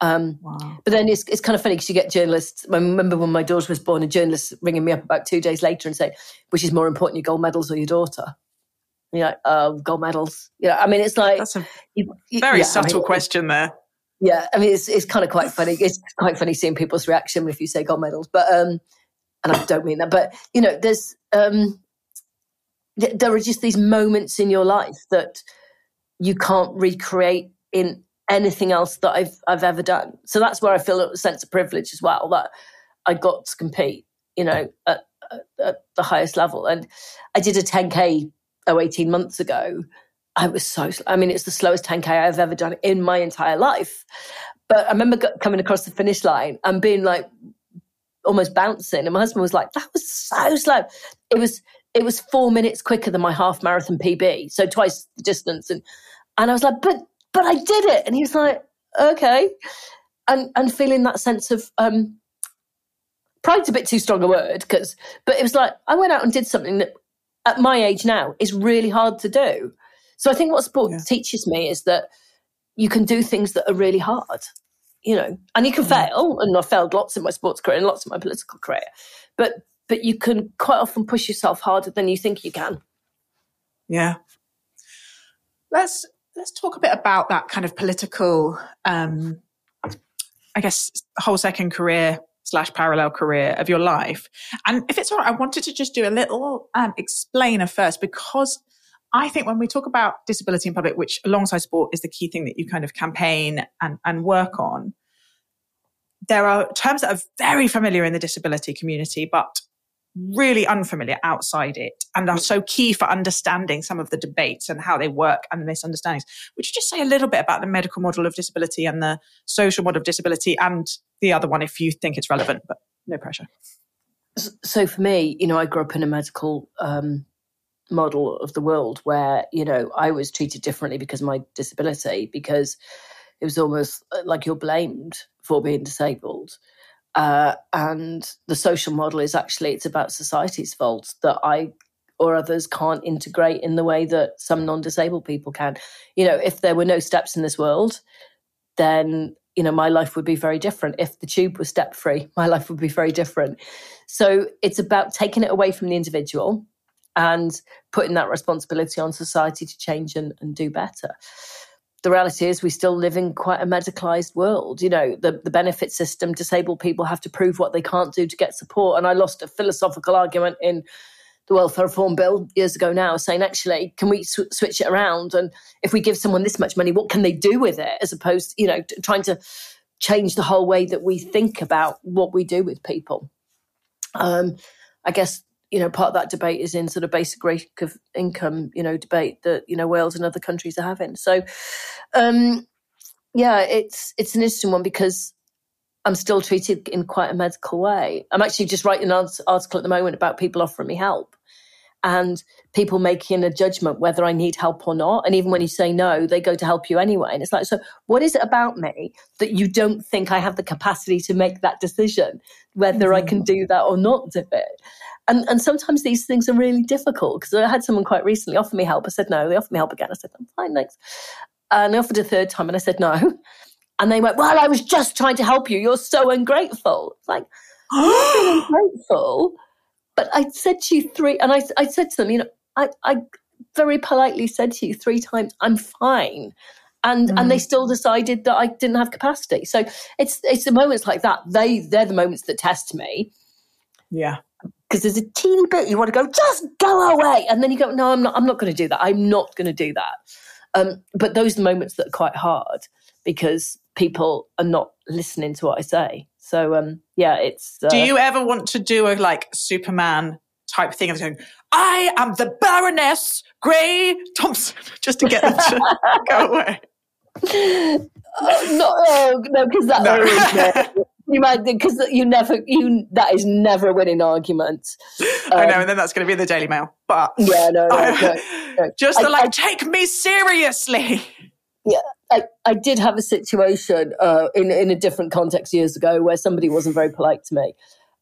Um, wow. But then it's, it's kind of funny because you get journalists. I remember when my daughter was born, a journalist ringing me up about two days later and saying, which is more important, your gold medals or your daughter? you know, uh, gold medals. You know, I mean, it's like that's a you, very yeah, subtle I mean, question there. Yeah, I mean, it's it's kind of quite funny. It's quite funny seeing people's reaction if you say gold medals, but um, and I don't mean that, but you know, there's um, th- there are just these moments in your life that you can't recreate in anything else that I've I've ever done. So that's where I feel a sense of privilege as well that I got to compete, you know, at, at, at the highest level. And I did a 10k oh, 18 months ago, I was so, slow. I mean, it's the slowest 10K I've ever done in my entire life. But I remember coming across the finish line and being like almost bouncing. And my husband was like, that was so slow. It was, it was four minutes quicker than my half marathon PB. So twice the distance. And, and I was like, but, but I did it. And he was like, okay. And, and feeling that sense of, um, pride's a bit too strong a word because, but it was like, I went out and did something that at my age now is really hard to do. So I think what sport yeah. teaches me is that you can do things that are really hard, you know, and you can yeah. fail. And I've failed lots in my sports career and lots in my political career, but but you can quite often push yourself harder than you think you can. Yeah. Let's let's talk a bit about that kind of political, um, I guess, whole second career slash parallel career of your life. And if it's all right, I wanted to just do a little um, explainer first because I think when we talk about disability in public, which alongside sport is the key thing that you kind of campaign and, and work on, there are terms that are very familiar in the disability community, but really unfamiliar outside it and are so key for understanding some of the debates and how they work and the misunderstandings. Would you just say a little bit about the medical model of disability and the social model of disability and the other one if you think it's relevant, but no pressure? So for me, you know, I grew up in a medical um, model of the world where, you know, I was treated differently because of my disability, because it was almost uh, like you're blamed for being disabled. Uh, and the social model is actually it's about society's fault that I or others can't integrate in the way that some non-disabled people can. You know, if there were no steps in this world, then you know my life would be very different. If the tube was step free, [LAUGHS] my life would be very different. So it's about taking it away from the individual and putting that responsibility on society to change and, and do better the reality is we still live in quite a medicalized world. You know, the, the benefit system, disabled people have to prove what they can't do to get support. And I lost a philosophical argument in the welfare reform bill years ago now saying, actually, can we sw- switch it around? And if we give someone this much money, what can they do with it? As opposed, to you know, t- trying to change the whole way that we think about what we do with people. Um, I guess you know, part of that debate is in sort of basic rate of income, you know, debate that, you know, Wales and other countries are having. So, um, yeah, it's, it's an interesting one because I'm still treated in quite a medical way. I'm actually just writing an article at the moment about people offering me help and people making a judgment whether I need help or not. And even when you say no, they go to help you anyway. And it's like, so what is it about me that you don't think I have the capacity to make that decision, whether mm-hmm. I can do that or not do it? And, and sometimes these things are really difficult because I had someone quite recently offer me help. I said no. They offered me help again. I said, I'm fine, thanks. And I offered a third time and I said no. And they went, Well, I was just trying to help you. You're so ungrateful. It's like, I'm [GASPS] ungrateful. But I said to you three, and I, I said to them, you know, I, I very politely said to you three times, I'm fine. And, mm. and they mm. still decided that I didn't have capacity. So it's it's the moments like that. They they're the moments that test me. Yeah because there's a teeny bit you want to go, just go away, and then you go, no, I'm not. I'm not going to do that. I'm not going to do that. Um, but those are the moments that are quite hard because people are not listening to what I say. So um, yeah, it's. Uh, do you ever want to do a like Superman type thing of going, I am the Baroness Grey Thompson, [LAUGHS] just to get them to [LAUGHS] go away? Uh, no, oh, no, because that no. [LAUGHS] you might because you never you that is never a winning argument. Um, I know, um, and then that's going to be in the Daily Mail. But yeah, no, no, no, no. just the like, I, take me seriously. Yeah, I, I did have a situation uh, in in a different context years ago where somebody wasn't very polite to me,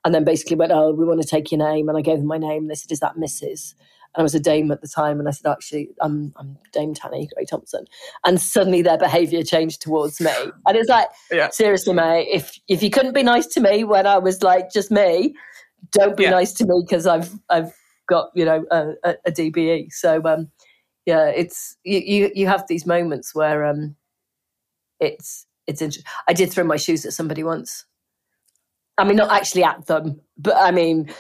and then basically went, "Oh, we want to take your name," and I gave them my name, and they said, "Is that Mrs.?" And I was a dame at the time, and I said, "Actually, I'm I'm Dame Tanni Grey Thompson." And suddenly their behaviour changed towards me, and it's like, yeah. seriously, mate, if if you couldn't be nice to me when I was like just me, don't be yeah. nice to me because I've I've got you know a, a, a DBE. So um, yeah, it's you, you you have these moments where um, it's it's interesting. I did throw my shoes at somebody once. I mean, not actually at them, but I mean,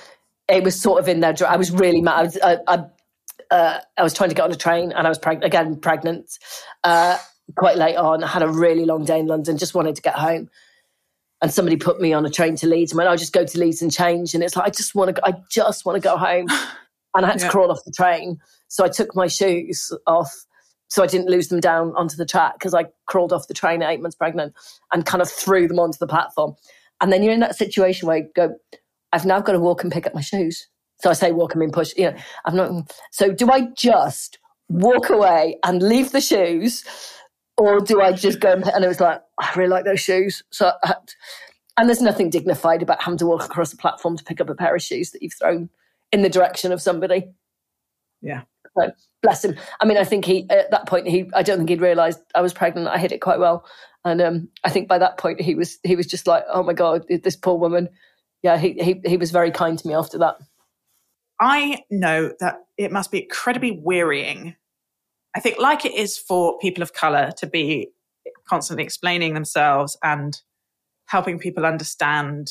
it was sort of in their. I was really mad. I was, I, I, uh, I was trying to get on a train, and I was preg- again pregnant, uh, quite late on. I had a really long day in London. Just wanted to get home, and somebody put me on a train to Leeds. And went, "I'll just go to Leeds and change." And it's like I just want to. I just want to go home, [SIGHS] and I had to yeah. crawl off the train. So I took my shoes off so I didn't lose them down onto the track because I crawled off the train at eight months pregnant and kind of threw them onto the platform. And then you're in that situation where you go, I've now got to walk and pick up my shoes. So I say walk and mean push. You know, I've not. So do I just walk away and leave the shoes, or do I just go and? And it was like I really like those shoes. So had, and there's nothing dignified about having to walk across a platform to pick up a pair of shoes that you've thrown in the direction of somebody. Yeah. So bless him. I mean, I think he at that point he I don't think he'd realised I was pregnant. I hid it quite well, and um, I think by that point he was he was just like, oh my god, this poor woman. Yeah, he he he was very kind to me after that. I know that it must be incredibly wearying. I think, like it is for people of color to be constantly explaining themselves and helping people understand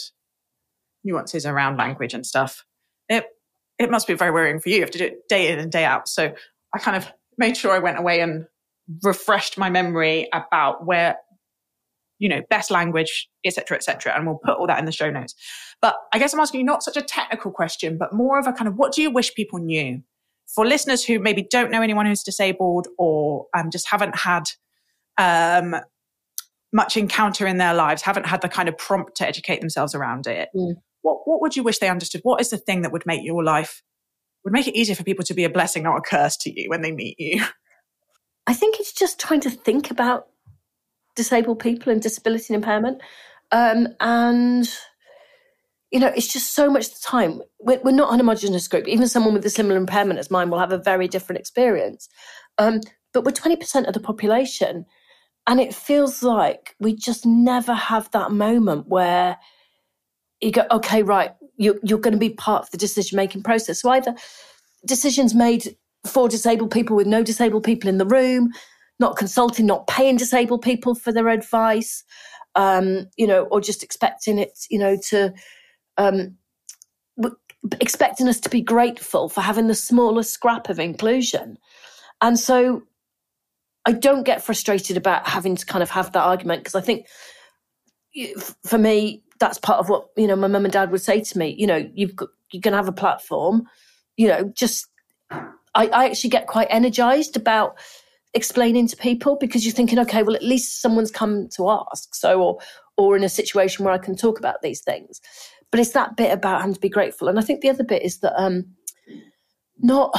nuances around language and stuff. It it must be very wearying for you. You have to do it day in and day out. So I kind of made sure I went away and refreshed my memory about where, you know, best language, etc., etc. And we'll put all that in the show notes. But I guess I'm asking you not such a technical question, but more of a kind of what do you wish people knew? For listeners who maybe don't know anyone who's disabled or um, just haven't had um, much encounter in their lives, haven't had the kind of prompt to educate themselves around it. Mm what, what would you wish they understood? What is the thing that would make your life, would make it easier for people to be a blessing, not a curse to you when they meet you? [LAUGHS] I think it's just trying to think about disabled people and disability and impairment. Um, and, you know, it's just so much the time. We're, we're, not a homogenous group. Even someone with a similar impairment as mine will have a very different experience. Um, but we're 20% of the population. And it feels like we just never have that moment where you go, okay, right, you're, you're going to be part of the decision making process. So either decisions made for disabled people with no disabled people in the room, not consulting, not paying disabled people for their advice, um, you know, or just expecting it, you know, to um, expecting us to be grateful for having the smallest scrap of inclusion. And so I don't get frustrated about having to kind of have that argument because I think for me, that's part of what you know my mum and dad would say to me you know you've got you're going to have a platform. You know just I, I actually get quite energized about explaining to people because you're thinking okay well at least someone's come to ask so or or in a situation where i can talk about these things. But it's that bit about having to be grateful. And i think the other bit is that um not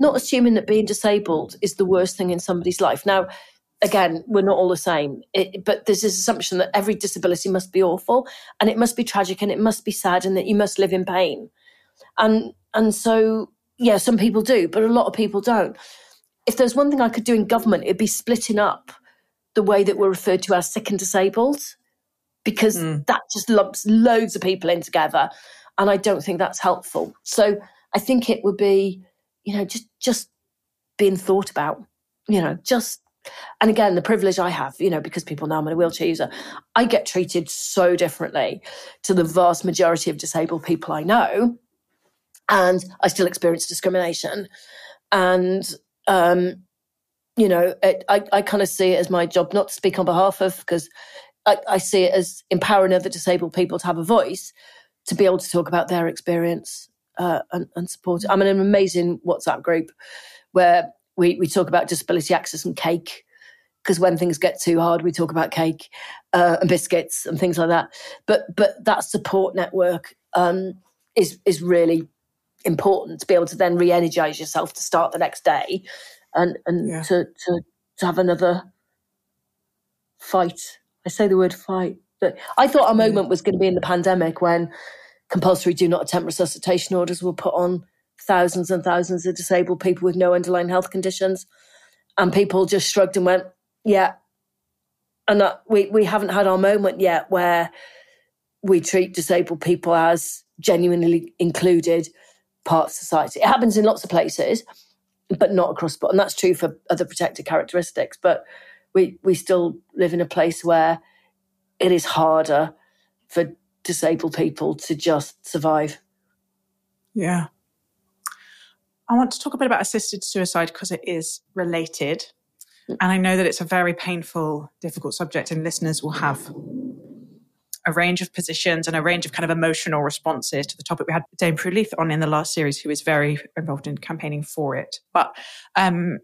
not assuming that being disabled is the worst thing in somebody's life. Now again, we're not all the same. It, but there's this assumption that every disability must be awful and it must be tragic and it must be sad and that you must live in pain. And and so yeah, some people do, but a lot of people don't. If there's one thing I could do in government, it'd be splitting up the way that we're referred to as sick and disabled, because mm. that just lumps loads of people in together. And I don't think that's helpful. So I think it would be, you know, just just being thought about, you know, just and again, the privilege I have, you know, because people know I'm a wheelchair user, I get treated so differently to the vast majority of disabled people I know. And I still experience discrimination. And, um, you know, it, I, I kind of see it as my job not to speak on behalf of, because I, I see it as empowering other disabled people to have a voice to be able to talk about their experience uh, and, and, support. I'm in an amazing WhatsApp group where we, we talk about disability access and cake because when things get too hard, we talk about cake uh, and biscuits and things like that. But but that support network um, is is really important to be able to then re-energize yourself to start the next day and and yeah. to, to to have another fight. I say the word fight. But I thought our moment was going to be in the pandemic when compulsory do not attempt resuscitation orders were put on thousands and thousands of disabled people with no underlying health conditions. And people just shrugged and went, yeah. And that we, we haven't had our moment yet where we treat disabled people as genuinely included part of society. It happens in lots of places, but not across the board. And that's true for other protected characteristics. But we, we still live in a place where it is harder for disabled people to just survive. Yeah. I want to talk a bit about assisted suicide because it is related. Mm. And I know that it's a very painful, difficult subject, and listeners will have a range of positions and a range of kind of emotional responses to the topic. We had Dame Prue on in the last series, who is very involved in campaigning for it. But um,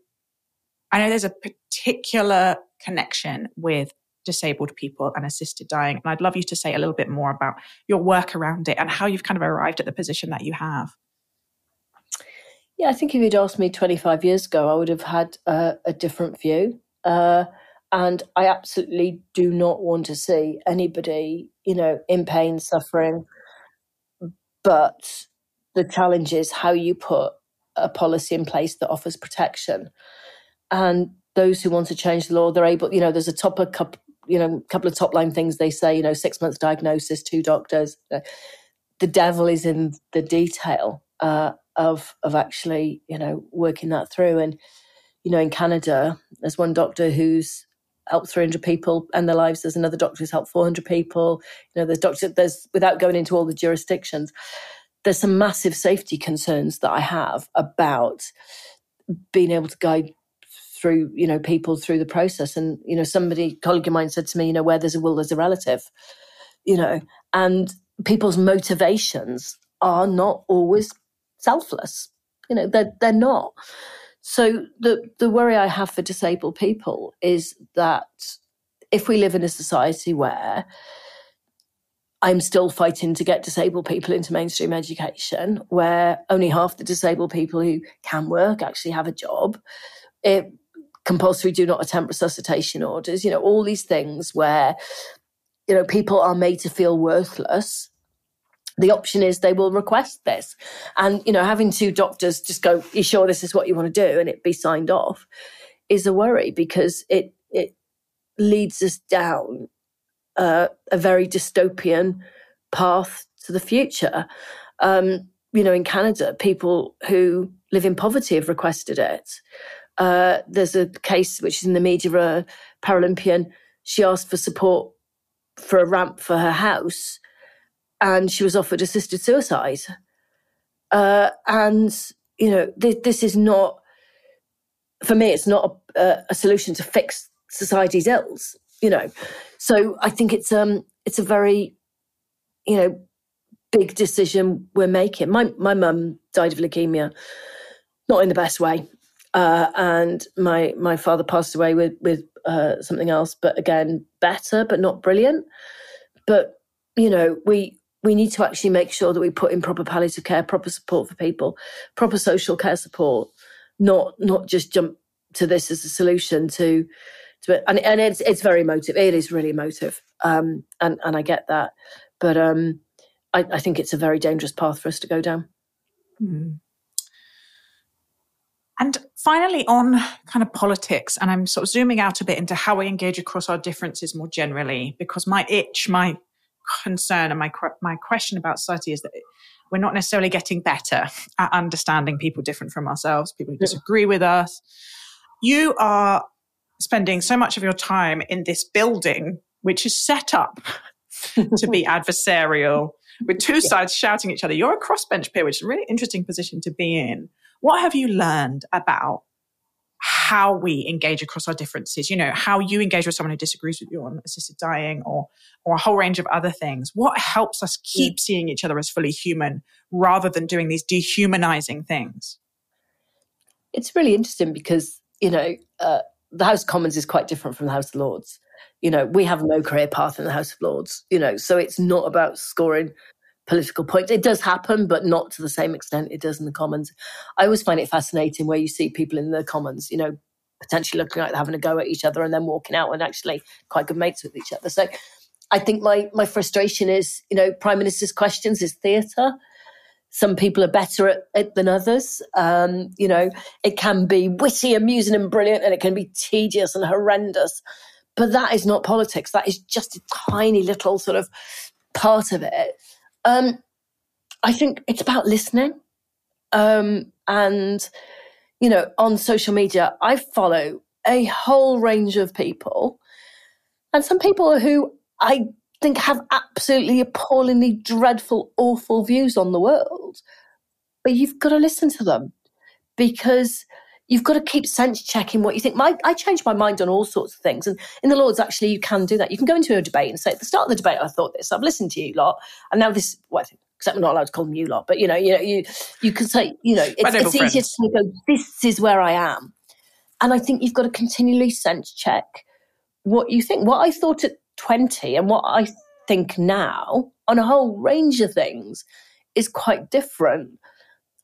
I know there's a particular connection with disabled people and assisted dying. And I'd love you to say a little bit more about your work around it and how you've kind of arrived at the position that you have. Yeah, I think if you'd asked me 25 years ago, I would have had uh, a different view. Uh, and I absolutely do not want to see anybody, you know, in pain, suffering. But the challenge is how you put a policy in place that offers protection. And those who want to change the law, they're able, you know, there's a top a couple, you know, couple of top line things they say, you know, six months diagnosis, two doctors. The devil is in the detail uh, of of actually, you know, working that through. And you know, in Canada, there's one doctor who's helped 300 people and their lives. There's another doctor who's helped 400 people. You know, there's doctor. There's without going into all the jurisdictions. There's some massive safety concerns that I have about being able to guide through you know people through the process and you know somebody colleague of mine said to me you know where there's a will there's a relative you know and people's motivations are not always selfless you know they're, they're not so the the worry i have for disabled people is that if we live in a society where I'm still fighting to get disabled people into mainstream education, where only half the disabled people who can work actually have a job. It, compulsory do not attempt resuscitation orders, you know, all these things where, you know, people are made to feel worthless. The option is they will request this. And, you know, having two doctors just go, you sure this is what you want to do? And it be signed off is a worry because it, it leads us down uh, a very dystopian path to the future. Um, you know, in Canada, people who live in poverty have requested it. Uh, there's a case which is in the media, a Paralympian. She asked for support for a ramp for her house, and she was offered assisted suicide. Uh, and you know, th- this is not for me. It's not a, a, solution to fix society's ills. You know, so I think it's um it's a very you know big decision we're making. My my mum died of leukemia, not in the best way. Uh, and my my father passed away with with uh, something else, but again better, but not brilliant. But you know, we we need to actually make sure that we put in proper palliative care, proper support for people, proper social care support, not not just jump to this as a solution to to. And and it's it's very emotive. It is really emotive, um, and and I get that, but um, I, I think it's a very dangerous path for us to go down. Mm. And finally, on kind of politics, and I'm sort of zooming out a bit into how we engage across our differences more generally, because my itch, my concern, and my my question about society is that we're not necessarily getting better at understanding people different from ourselves, people who disagree with us. You are spending so much of your time in this building, which is set up [LAUGHS] to be adversarial, with two sides shouting at each other. You're a crossbench peer, which is a really interesting position to be in. What have you learned about how we engage across our differences, you know, how you engage with someone who disagrees with you on assisted dying or or a whole range of other things. What helps us keep yeah. seeing each other as fully human rather than doing these dehumanizing things? It's really interesting because, you know, uh, the House of Commons is quite different from the House of Lords. You know, we have no career path in the House of Lords, you know, so it's not about scoring political points. It does happen, but not to the same extent it does in the Commons. I always find it fascinating where you see people in the Commons, you know, potentially looking like they're having a go at each other and then walking out and actually quite good mates with each other. So I think my my frustration is, you know, Prime Minister's questions is theatre. Some people are better at it than others. Um, you know, it can be witty, amusing, and brilliant, and it can be tedious and horrendous. But that is not politics. That is just a tiny little sort of part of it. Um, I think it's about listening. Um, and, you know, on social media, I follow a whole range of people and some people who I think have absolutely appallingly dreadful, awful views on the world. But you've got to listen to them because you've got to keep sense checking what you think. My, I change my mind on all sorts of things. And in the Lords, actually, you can do that. You can go into a debate and say, at the start of the debate, I thought this, I've listened to you lot. And now this, well, except we're not allowed to call them you lot, but you know, you know, you, you can say, you know, it's, it's easier to go, this is where I am. And I think you've got to continually sense check what you think. What I thought at 20 and what I think now on a whole range of things is quite different.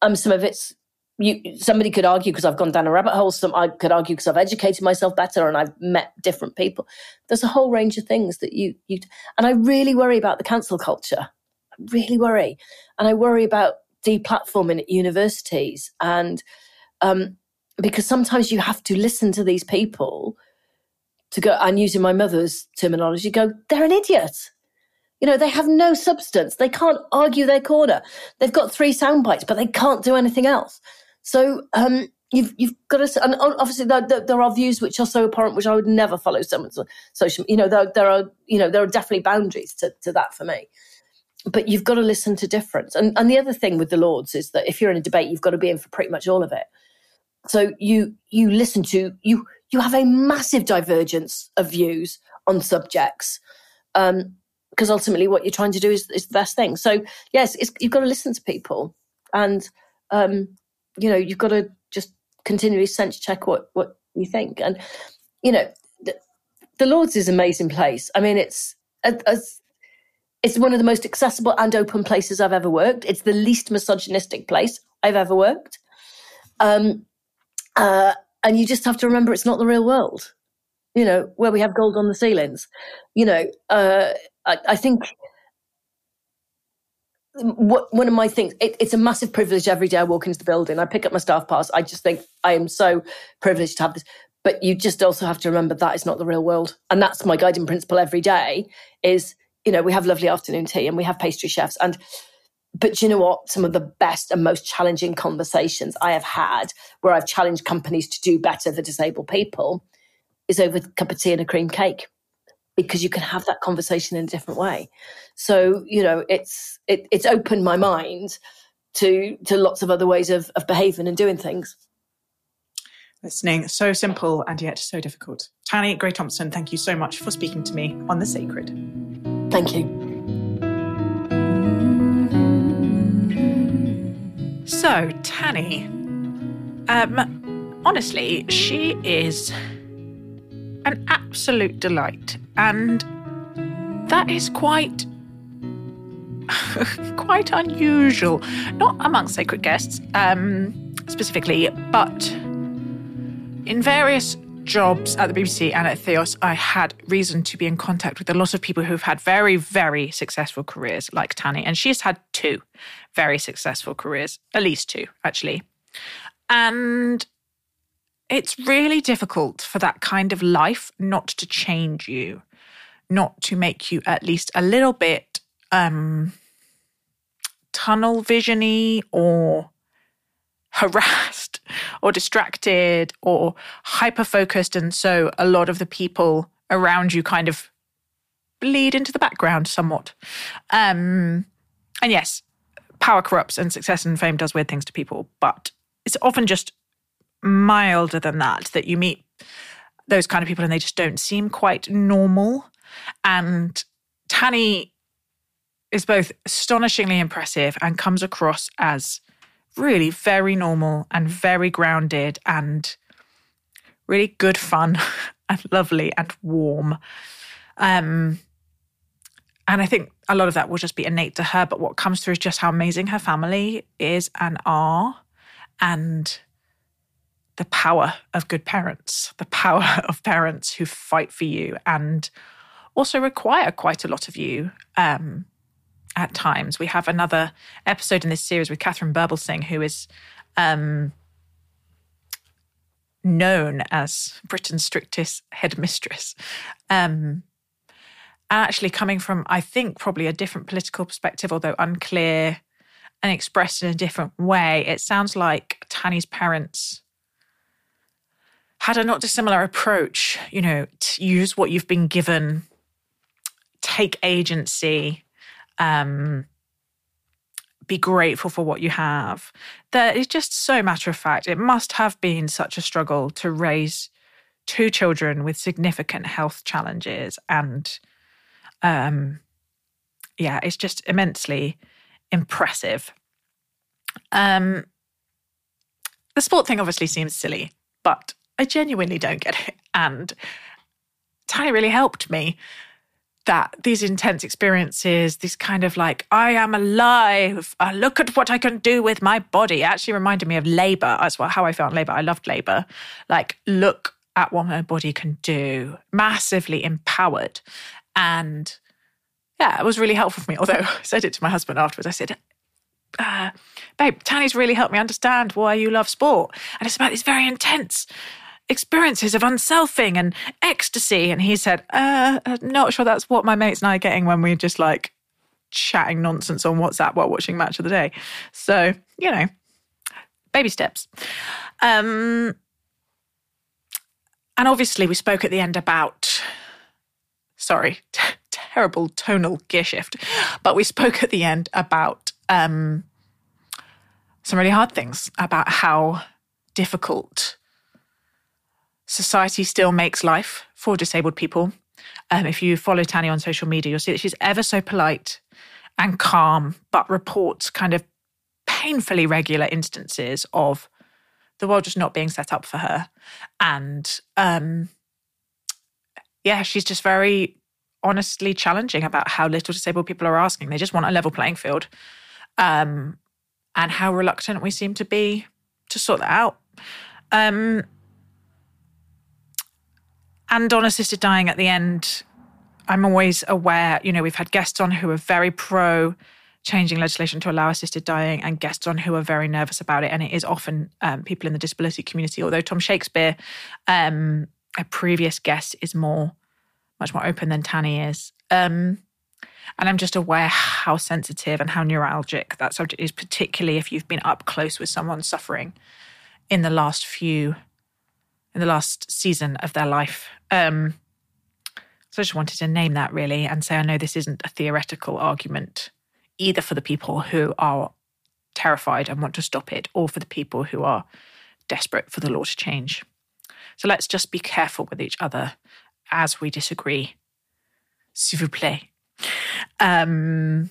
Um, some of it's you somebody could argue because I've gone down a rabbit hole. Some I could argue because I've educated myself better and I've met different people. There's a whole range of things that you you and I really worry about the cancel culture. I really worry, and I worry about deplatforming at universities and um, because sometimes you have to listen to these people to go and using my mother's terminology, go they're an idiot. You know, they have no substance. They can't argue their corner. They've got three sound bites, but they can't do anything else. So um, you've you've got to, and obviously there, there, are views which are so abhorrent, which I would never follow someone's social. You know, there, there are you know there are definitely boundaries to, to that for me. But you've got to listen to difference. And and the other thing with the Lords is that if you're in a debate, you've got to be in for pretty much all of it. So you you listen to you you have a massive divergence of views on subjects. Um, because ultimately what you're trying to do is, is the best thing. So yes, you've got to listen to people, and um, you know, you've got to just continually sense check what, what you think. And, you know, the, the Lords is an amazing place. I mean, it's, as, it's one of the most accessible and open places I've ever worked. It's the least misogynistic place I've ever worked. Um, uh, and you just have to remember it's not the real world, you know, where we have gold on the ceilings. You know, uh, I, I think one of my things, it, it's a massive privilege every day I walk into the building. I pick up my staff pass. I just think I am so privileged to have this. But you just also have to remember that is not the real world. And that's my guiding principle every day is, you know, we have lovely afternoon tea and we have pastry chefs. And, but you know what? Some of the best and most challenging conversations I have had where I've challenged companies to do better for disabled people is over a cup of tea and a cream cake because you can have that conversation in a different way. So, you know, it's it, it's opened my mind to to lots of other ways of, of behaving and doing things. Listening, so simple and yet so difficult. Tanni Grey Thompson, thank you so much for speaking to me on The Sacred. Thank you. So, Tanni, um, honestly, she is an absolute delight. And that is quite [LAUGHS] quite unusual. Not amongst sacred guests, um, specifically, but in various jobs at the BBC and at Theos, I had reason to be in contact with a lot of people who've had very, very successful careers, like Tanni. And she's had two very successful careers, at least two, actually. And it's really difficult for that kind of life not to change you, not to make you at least a little bit um, tunnel visiony or harassed [LAUGHS] or distracted or hyper focused. And so a lot of the people around you kind of bleed into the background somewhat. Um, and yes, power corrupts and success and fame does weird things to people, but it's often just milder than that, that you meet those kind of people and they just don't seem quite normal. And Tanni is both astonishingly impressive and comes across as really very normal and very grounded and really good fun [LAUGHS] and lovely and warm. Um, and I think a lot of that will just be innate to her. But what comes through is just how amazing her family is and are, and the power of good parents, the power [LAUGHS] of parents who fight for you and also require quite a lot of you um, at times. We have another episode in this series with Katharine Birbalsingh, who is um, known as Britain's strictest headmistress. Um, actually, coming from, I think, probably a different political perspective, although unclear and expressed in a different way, it sounds like Tanni's parents had a not dissimilar approach, you know, to use what you've been given, take agency, um, be grateful for what you have. That is just so matter of fact. It must have been such a struggle to raise two children with significant health challenges. And um, yeah, it's just immensely impressive. Um, the sport thing obviously seems silly, but I genuinely don't get it. And Ty really helped me that these intense experiences, this kind of like, I am alive, uh, look at what I can do with my body, actually reminded me of labor as well, how I felt in labor. I loved labor. Like, look at what my body can do, massively empowered. And yeah, it was really helpful for me. Although [LAUGHS] I said it to my husband afterwards, I said, uh, babe, Tanni's really helped me understand why you love sport. And it's about these very intense experiences of unselfing and ecstasy. And he said, uh, not sure that's what my mates and I are getting when we're just like chatting nonsense on WhatsApp while watching Match of the Day. So, you know, baby steps. Um, and obviously, we spoke at the end about, sorry, t- [LAUGHS] terrible tonal gear shift, but we spoke at the end about um, some really hard things about how difficult society still makes life for disabled people. Um, if you follow Tanni on social media, you'll see that she's ever so polite and calm, but reports kind of painfully regular instances of the world just not being set up for her. And um, yeah, she's just very honestly challenging about how little disabled people are asking. They just want a level playing field. Um, and how reluctant we seem to be to sort that out. Um, and on assisted dying at the end, I'm always aware, you know, we've had guests on who are very pro changing legislation to allow assisted dying and guests on who are very nervous about it. And it is often um, people in the disability community, although Tom Shakespeare, um, a previous guest, is more, much more open than Tanni is. Um, and I'm just aware how sensitive and how neuralgic that subject is, particularly if you've been up close with someone suffering in the last few in the last season of their life. Um, so I just wanted to name that really and say I know this isn't a theoretical argument either for the people who are terrified and want to stop it or for the people who are desperate for the law to change. So let's just be careful with each other as we disagree. S'il vous plaît. Um,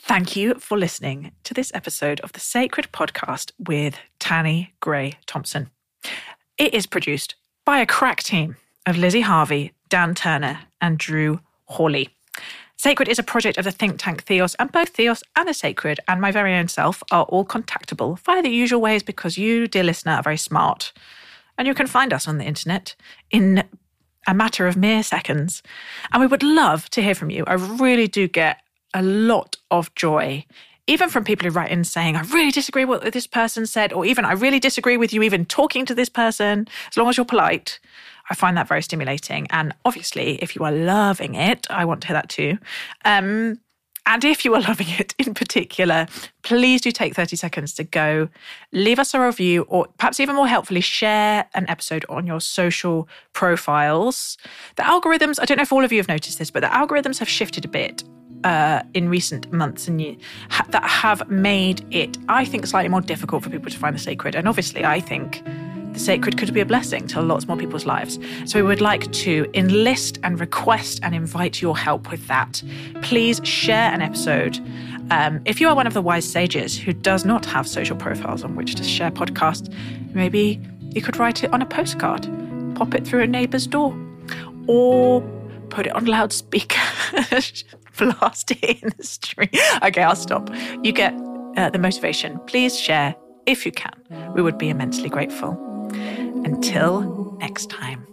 thank you for listening to this episode of the Sacred Podcast with Tanni Grey Thompson. It is produced by a crack team of Lizzie Harvey, Dan Turner, and Drew Hawley. Sacred is a project of the think tank Theos, and both Theos and the Sacred and my very own self are all contactable via the usual ways because you, dear listener, are very smart. And you can find us on the internet in a matter of mere seconds. And we would love to hear from you. I really do get a lot of joy even from people who write in saying, I really disagree with what this person said, or even I really disagree with you even talking to this person, as long as you're polite. I find that very stimulating. And obviously, if you are loving it, I want to hear that too. Um, and if you are [LAUGHS] loving it in particular, please do take 30 seconds to go leave us a review, or perhaps even more helpfully, share an episode on your social profiles. The algorithms, I don't know if all of you have noticed this, but the algorithms have shifted a bit uh, in recent months and years ha- that have made it, I think, slightly more difficult for people to find the sacred. And obviously, I think the sacred could be a blessing to lots more people's lives. So we would like to enlist and request and invite your help with that. Please share an episode. Um, if you are one of the wise sages who does not have social profiles on which to share podcasts, maybe you could write it on a postcard, pop it through a neighbour's door, or put it on loudspeaker, [LAUGHS] [LAUGHS] blast in the street. Okay, I'll stop. You get uh, the motivation. Please share if you can. We would be immensely grateful. Until next time.